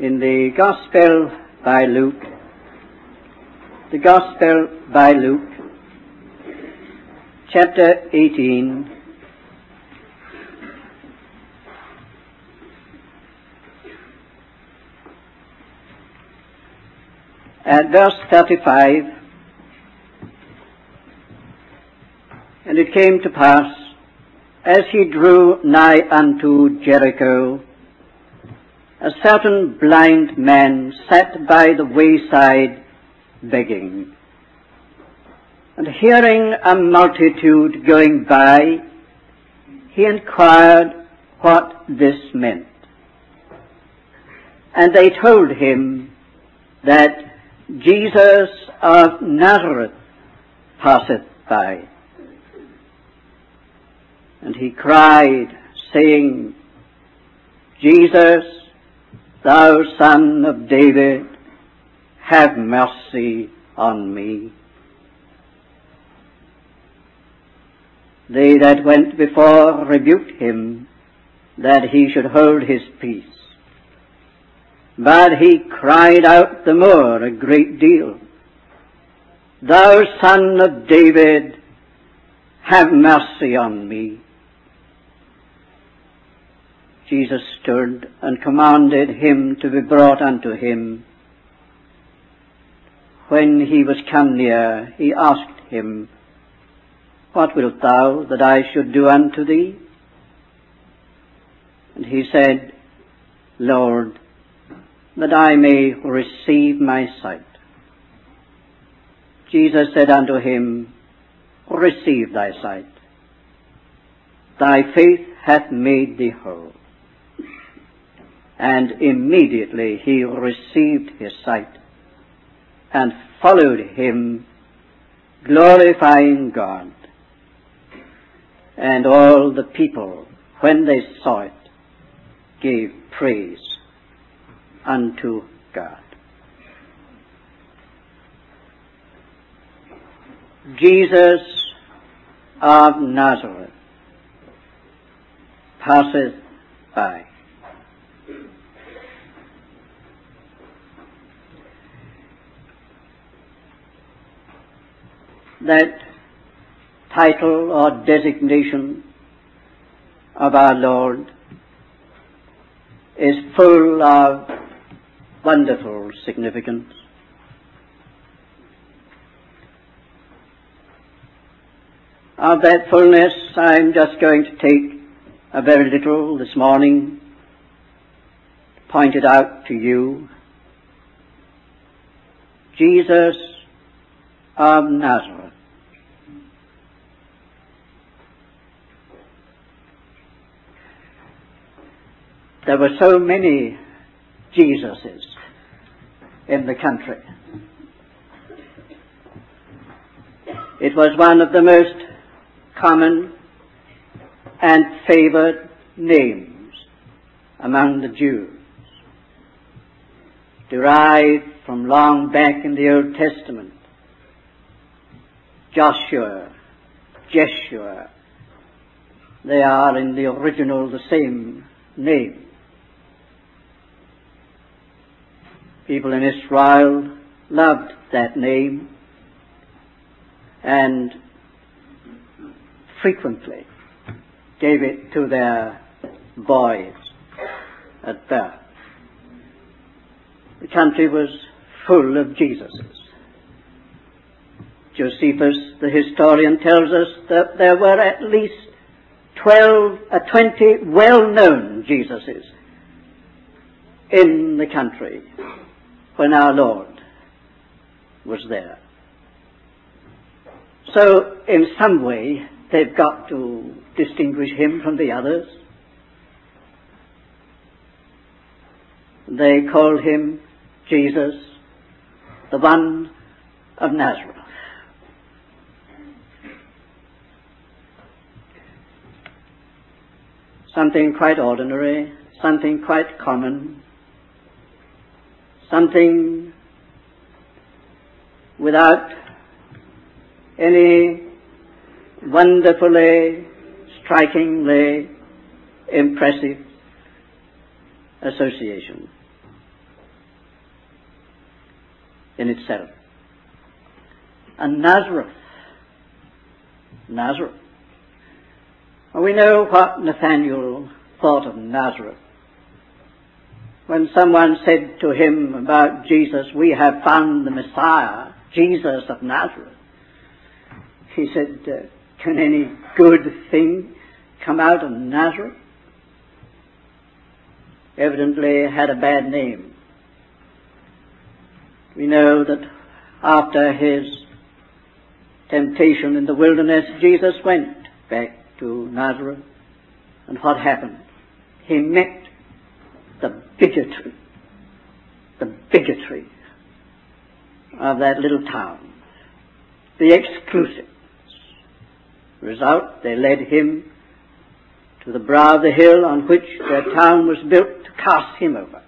in the Gospel by Luke, the Gospel by Luke, chapter 18, at verse 35, and it came to pass, as he drew nigh unto Jericho, a certain blind man sat by the wayside begging. And hearing a multitude going by, he inquired what this meant. And they told him that Jesus of Nazareth passeth by. And he cried, saying, Jesus, thou son of David, have mercy on me. They that went before rebuked him that he should hold his peace. But he cried out the more a great deal, Thou son of David, have mercy on me. Jesus stood and commanded him to be brought unto him. When he was come near, he asked him, What wilt thou that I should do unto thee? And he said, Lord, that I may receive my sight. Jesus said unto him, Receive thy sight. Thy faith hath made thee whole. And immediately he received his sight and followed him, glorifying God. And all the people, when they saw it, gave praise unto God. Jesus of Nazareth passeth by. That title or designation of our Lord is full of wonderful significance. Of that fullness, I'm just going to take a very little this morning, point it out to you. Jesus of Nazareth. There were so many Jesuses in the country. It was one of the most common and favored names among the Jews, derived from long back in the Old Testament. Joshua, Jeshua, they are in the original the same name. People in Israel loved that name and frequently gave it to their boys at birth. The country was full of Jesuses. Josephus, the historian, tells us that there were at least 12, uh, 20 well-known Jesuses in the country when our Lord was there. So, in some way, they've got to distinguish him from the others. They called him Jesus, the one of Nazareth. Something quite ordinary, something quite common, something without any wonderfully, strikingly impressive association. in itself. And Nazareth. Nazareth. We know what Nathaniel thought of Nazareth. When someone said to him about Jesus, we have found the Messiah, Jesus of Nazareth, he said, uh, can any good thing come out of Nazareth? Evidently had a bad name. We know that after his temptation in the wilderness, Jesus went back to Nazareth. And what happened? He met bigotry, the bigotry of that little town, the exclusiveness. Result, they led him to the brow of the hill on which their town was built to cast him over.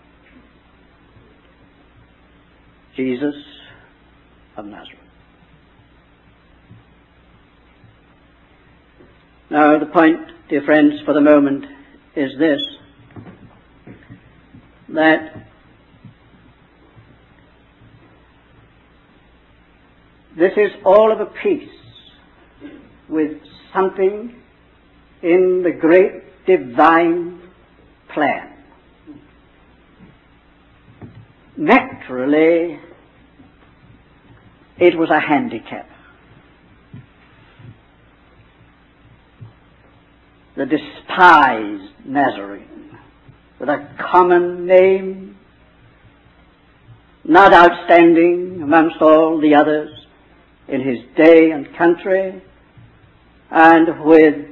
Jesus of Nazareth. Now the point, dear friends, for the moment is this, that this is all of a piece with something in the great divine plan. Naturally, it was a handicap. The despised Nazarene, with a common name, not outstanding amongst all the others in his day and country, and with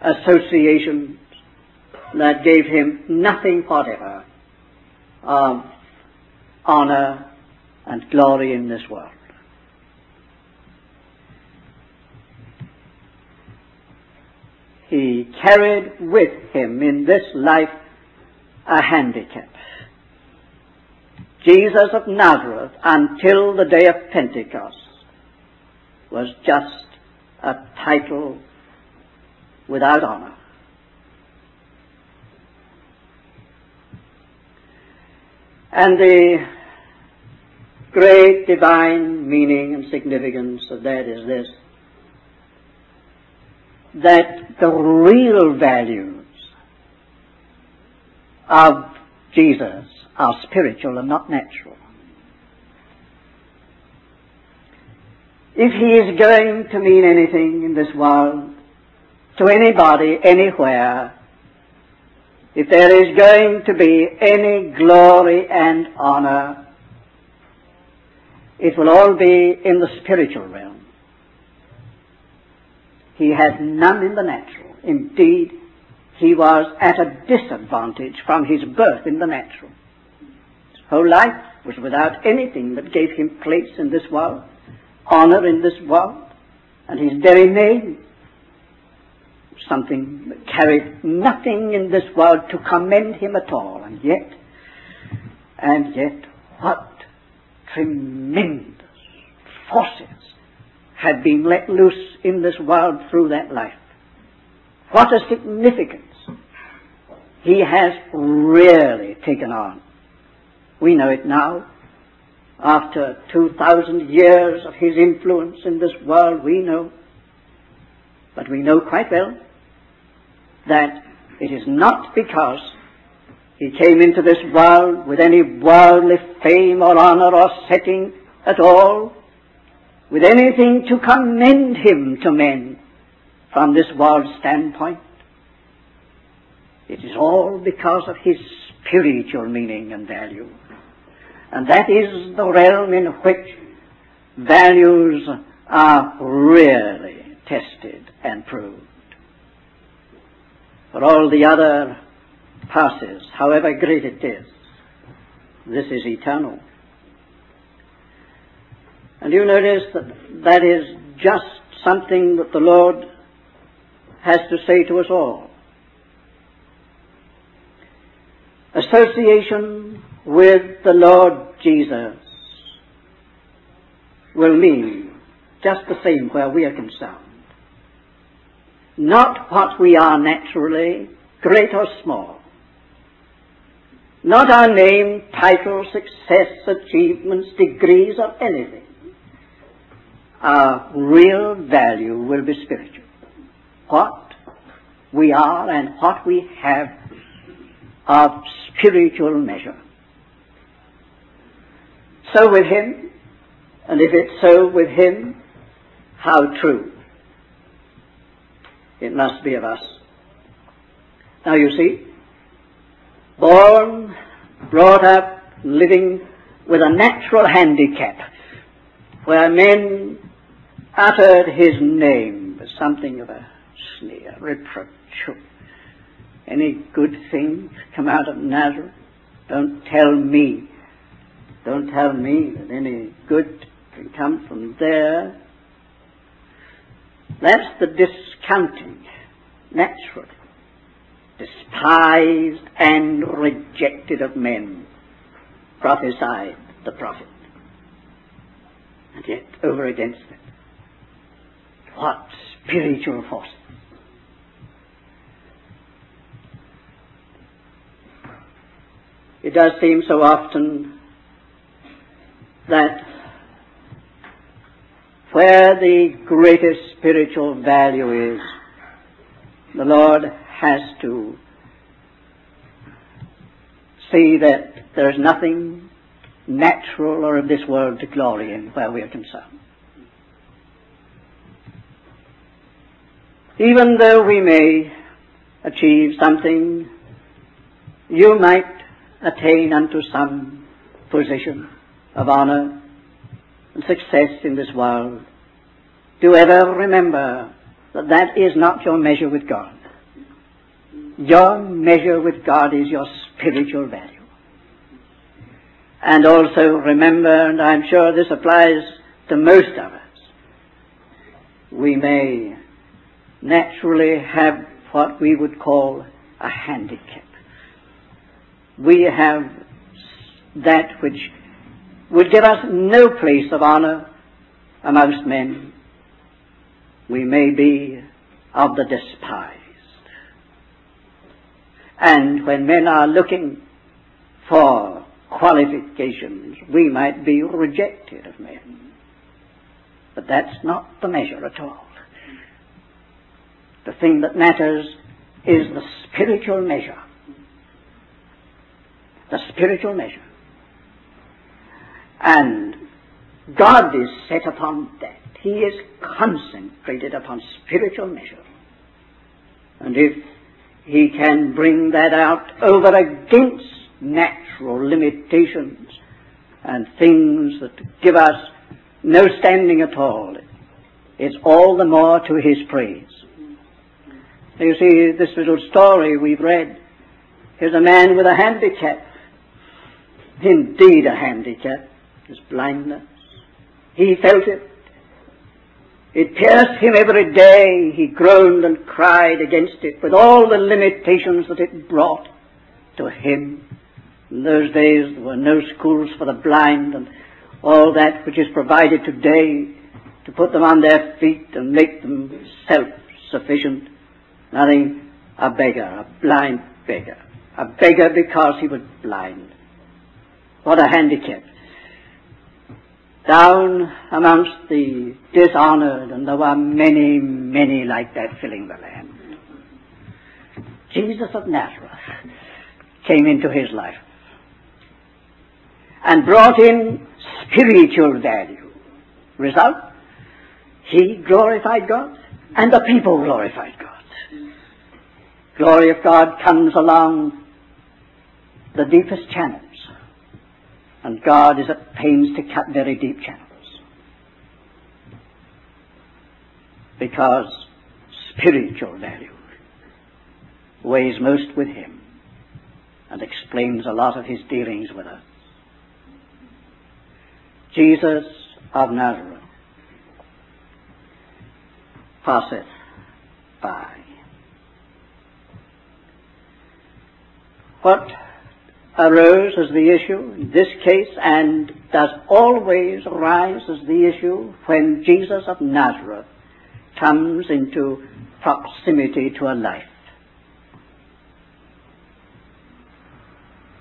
associations that gave him nothing whatever of honor and glory in this world. He carried with him in this life a handicap. Jesus of Nazareth, until the day of Pentecost, was just a title without honor. And the great divine meaning and significance of that is this, that the real values of Jesus are spiritual and not natural. If he is going to mean anything in this world, to anybody, anywhere, if there is going to be any glory and honor, it will all be in the spiritual realm. He has none in the natural. Indeed, he was at a disadvantage from his birth in the natural. His whole life was without anything that gave him place in this world honor in this world, and his very name, something that carried nothing in this world to commend him at all, and yet, and yet, what tremendous forces had been let loose in this world through that life. What a significance he has really taken on. We know it now after 2,000 years of his influence in this world, we know. But we know quite well that it is not because he came into this world with any worldly fame or honor or setting at all, with anything to commend him to men from this world's standpoint. It is all because of his spiritual meaning and value. And that is the realm in which values are really tested and proved. For all the other passes, however great it is, this is eternal. And you notice that that is just something that the Lord has to say to us all. Association with the Lord Jesus will mean just the same where we are concerned. Not what we are naturally, great or small. Not our name, title, success, achievements, degrees, or anything. Our real value will be spiritual. What we are and what we have of spiritual measure. So with him, and if it's so with him, how true it must be of us. Now you see, born, brought up, living with a natural handicap, where men uttered his name with something of a sneer, reproach. Any good things come out of Nazareth? Don't tell me. Don't tell me that any good can come from there. That's the discounting, naturally despised and rejected of men, prophesied the prophet. And yet, over against it, what spiritual force! It does seem so often that where the greatest spiritual value is, the Lord has to see that there is nothing natural or of this world to glory in where we are concerned. Even though we may achieve something, you might attain unto some position of honor and success in this world. Do ever remember that that is not your measure with God. Your measure with God is your spiritual value. And also remember, and I'm sure this applies to most of us, we may naturally have what we would call a handicap. We have that which would give us no place of honor amongst men. We may be of the despised. And when men are looking for qualifications, we might be rejected of men. But that's not the measure at all. The thing that matters is the spiritual measure. The spiritual measure. And God is set upon that. He is concentrated upon spiritual measure. And if he can bring that out over against natural limitations and things that give us no standing at all. It's all the more to his praise. You see, this little story we've read here's a man with a handicap. Indeed a handicap, his blindness. He felt it. It pierced him every day. He groaned and cried against it with all the limitations that it brought to him. In those days there were no schools for the blind and all that which is provided today to put them on their feet and make them self-sufficient. Nothing, a beggar, a blind beggar. A beggar because he was blind. What a handicap down amongst the dishonored, and there were many, many like that filling the land. Jesus of Nazareth came into his life and brought in spiritual value. Result? He glorified God and the people glorified God. Glory of God comes along the deepest channels and God is at pains to cut very deep channels. Because spiritual value weighs most with Him and explains a lot of His dealings with us. Jesus of Nazareth passeth by. What arose as the issue in this case and does always rise as the issue when Jesus of Nazareth comes into proximity to a life.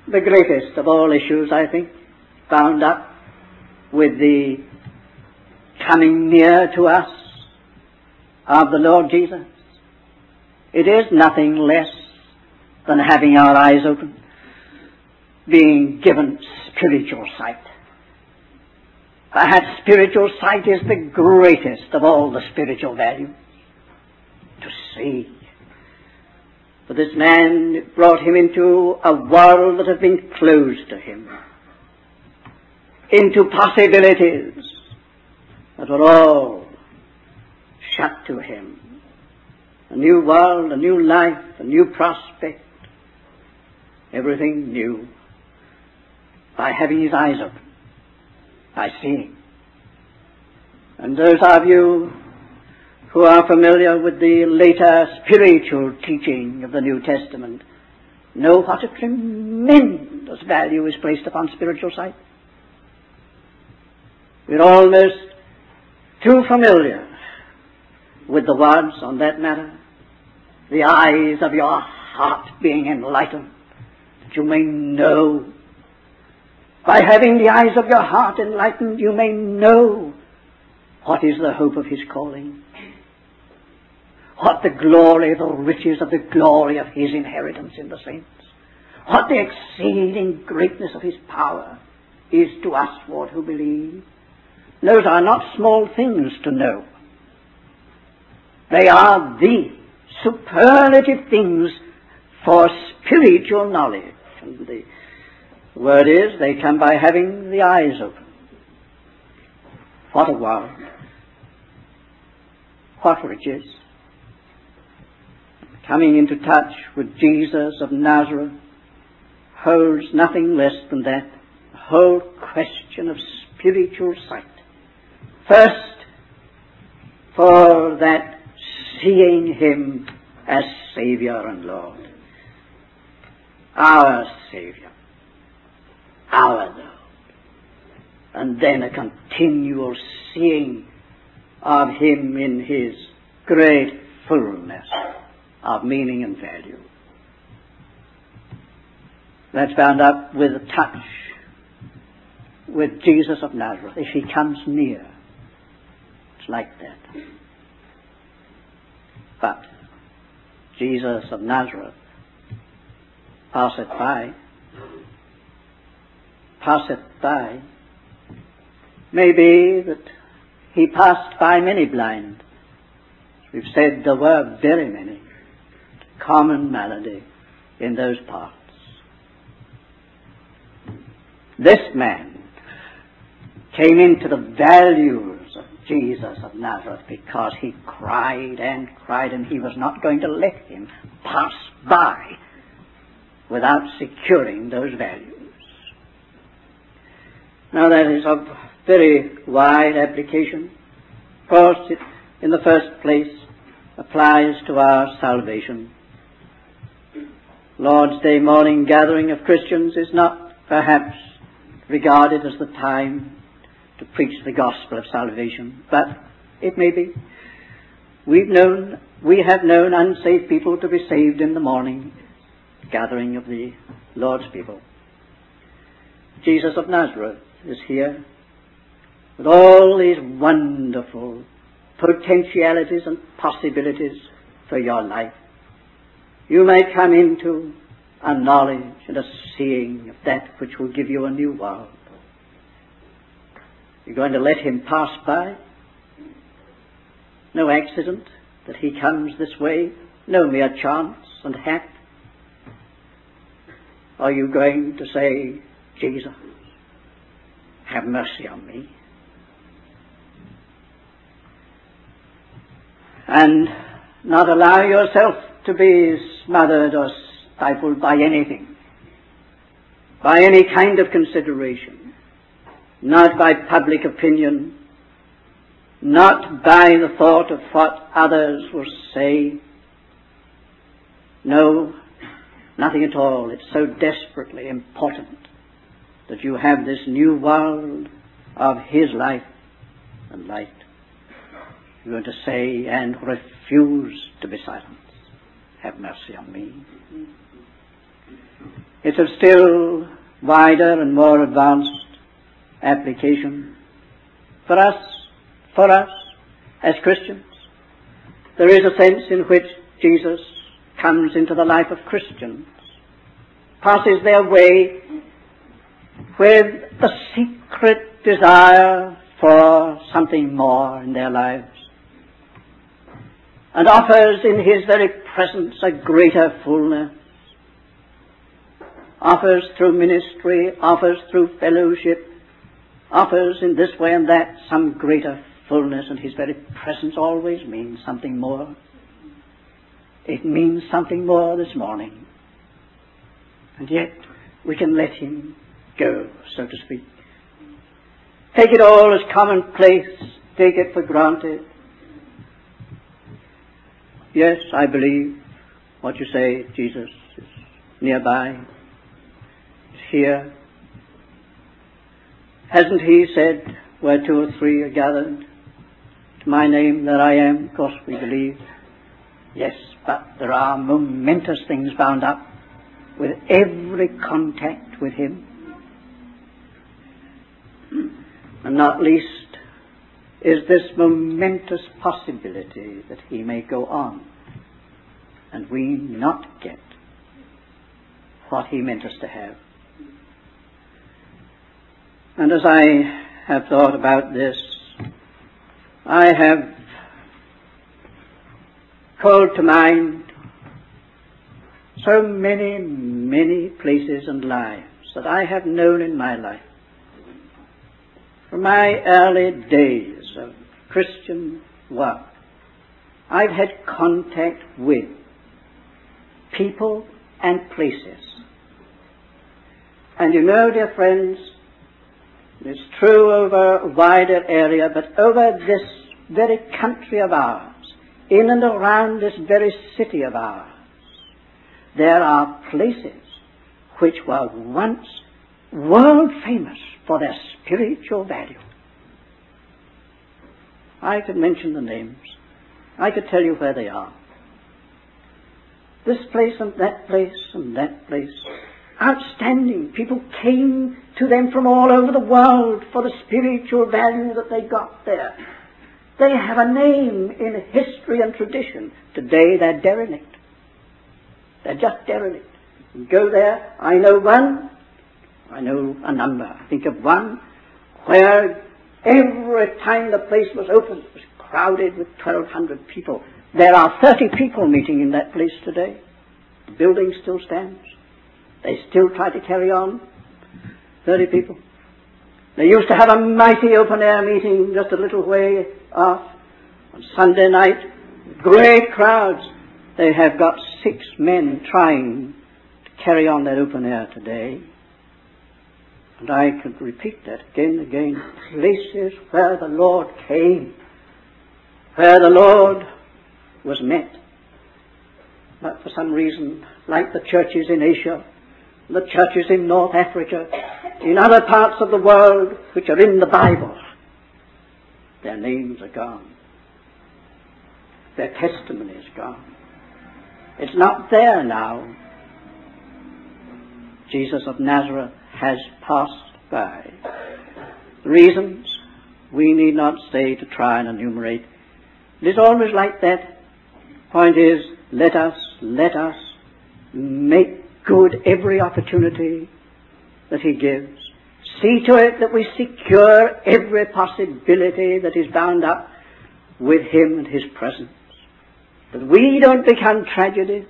the greatest of all issues, I think, bound up with the coming near to us of the Lord Jesus. It is nothing less than having our eyes open, being given spiritual sight. Perhaps spiritual sight is the greatest of all the spiritual values. To see. For this man brought him into a world that had been closed to him. Into possibilities that were all shut to him. A new world, a new life, a new prospect. Everything new. By having his eyes open. By seeing. And those of you who are familiar with the later spiritual teaching of the New Testament know what a tremendous value is placed upon spiritual sight. We're almost too familiar with the words on that matter. The eyes of your heart being enlightened, that you may know. By having the eyes of your heart enlightened, you may know what is the hope of his calling. What the glory, the riches of the glory of his inheritance in the saints. What the exceeding greatness of his power is to us, Lord, who believe. Those are not small things to know. They are the superlative things for spiritual knowledge. And the word is, they come by having the eyes open. What a world. What riches. Coming into touch with Jesus of Nazareth holds nothing less than that. The whole question of spiritual sight. First, for that seeing Him as Savior and Lord. Our Savior. Our Lord. And then a continual seeing of Him in His great fullness of meaning and value. That's bound up with a touch with Jesus of Nazareth. If He comes near, it's like that. But Jesus of Nazareth passeth by, passeth by. Maybe that he passed by many blind. We've said there were very many. Common malady in those parts. This man came into the values of Jesus of Nazareth because he cried and cried and he was not going to let him pass by without securing those values. Now that is of very wide application. Of course, it, in the first place, applies to our salvation. Lord's Day morning gathering of Christians is not perhaps regarded as the time to preach the gospel of salvation, but it may be. We've known, we have known unsaved people to be saved in the morning gathering of the Lord's people. Jesus of Nazareth is here with all these wonderful potentialities and possibilities for your life. You may come into a knowledge and a seeing of that which will give you a new world. You're going to let him pass by? No accident that he comes this way? No mere chance and hap? Are you going to say, Jesus, have mercy on me? And not allow yourself to be smothered or stifled by anything, by any kind of consideration, not by public opinion, not by the thought of what others will say. No, nothing at all. It's so desperately important that you have this new world of His life and light. You're going to say and refuse to be silent. Have mercy on me. It's a still wider and more advanced application for us, for us as Christians. There is a sense in which Jesus comes into the life of Christians, passes their way with a secret desire for something more in their lives, and offers in His very presence a greater fullness, offers through ministry, offers through fellowship, offers in this way and that some greater fullness, and His very presence always means something more. It means something more this morning. And yet, we can let Him go, so to speak. Take it all as commonplace, take it for granted. Yes, I believe what you say, Jesus is nearby, is here. Hasn't He said, where two or three are gathered, to my name that I am? Of course we believe. Yes, but there are momentous things bound up with every contact with Him. And not least is this momentous possibility that He may go on and we not get what He meant us to have. And as I have thought about this, I have called to mind so many, many places and lives that I have known in my life. From my early days of Christian work, I've had contact with people and places. And you know, dear friends, it's true over a wider area, but over this very country of ours, in and around this very city of ours, there are places which were once world famous for their spiritual value. I could mention the names. I could tell you where they are. This place and that place and that place. Outstanding. People came to them from all over the world for the spiritual value that they got there. They have a name in history and tradition. Today they're derelict. They're just derelict. You go there, I know one, I know a number. I think of one where every time the place was open, it was crowded with 1,200 people. There are 30 people meeting in that place today. The building still stands. They still try to carry on. 30 people. They used to have a mighty open air meeting just a little way off on Sunday night. Great crowds. They have got six men trying to carry on that open air today. And I could repeat that again and again. Places where the Lord came, where the Lord was met. But for some reason, like the churches in Asia, the churches in North Africa, in other parts of the world which are in the Bible, their names are gone. Their testimony is gone. It's not there now. Jesus of Nazareth has passed by. The reasons we need not stay to try and enumerate. It is always like that. Point is, let us, let us make good every opportunity that He gives. See to it that we secure every possibility that is bound up with Him and His presence. That we don't become tragedies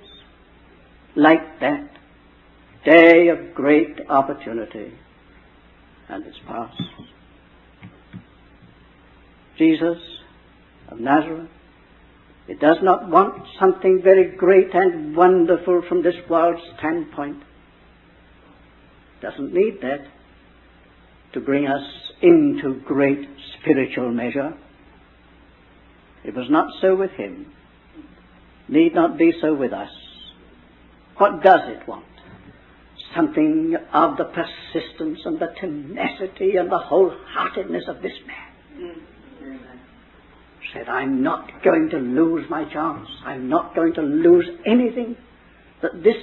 like that day of great opportunity, and it's past. Jesus of Nazareth, it does not want something very great and wonderful from this world's standpoint. Doesn't need that to bring us into great spiritual measure. It was not so with him. Need not be so with us. What does it want? Something of the persistence and the tenacity and the wholeheartedness of this man. Mm. Said, I'm not going to lose my chance. I'm not going to lose anything that this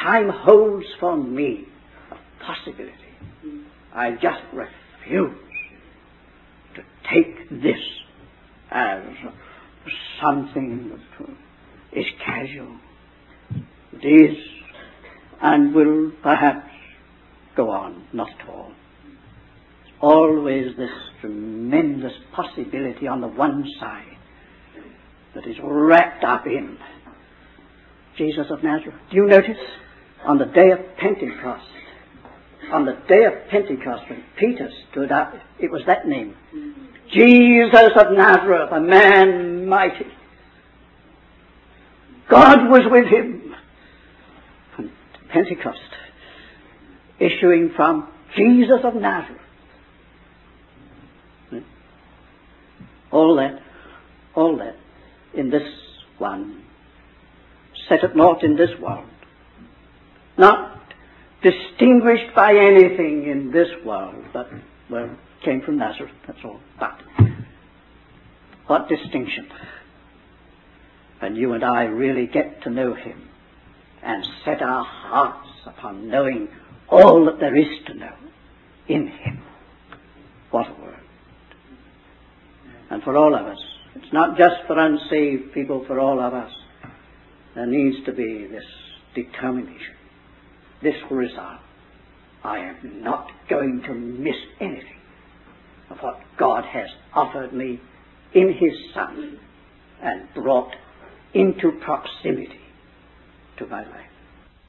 time holds for me a possibility, I just refuse to take this as something that is casual. It is and will perhaps go on, not all. Always this tremendous possibility on the one side that is wrapped up in Jesus of Nazareth. Do you notice on the day of Pentecost, on the day of Pentecost when Peter stood up, it was that name. Jesus of Nazareth, a man mighty. God was with him. Pentecost, issuing from Jesus of Nazareth. All that, all that in this one, set at naught in this world. Not distinguished by anything in this world, but, well, came from Nazareth, that's all. But, what distinction? And you and I really get to know him and set our hearts upon knowing all that there is to know in him. What a word. And for all of us, it's not just for unsaved people, for all of us, there needs to be this determination, this resolve. I am not going to miss anything of what God has offered me in His Son and brought into proximity to my life.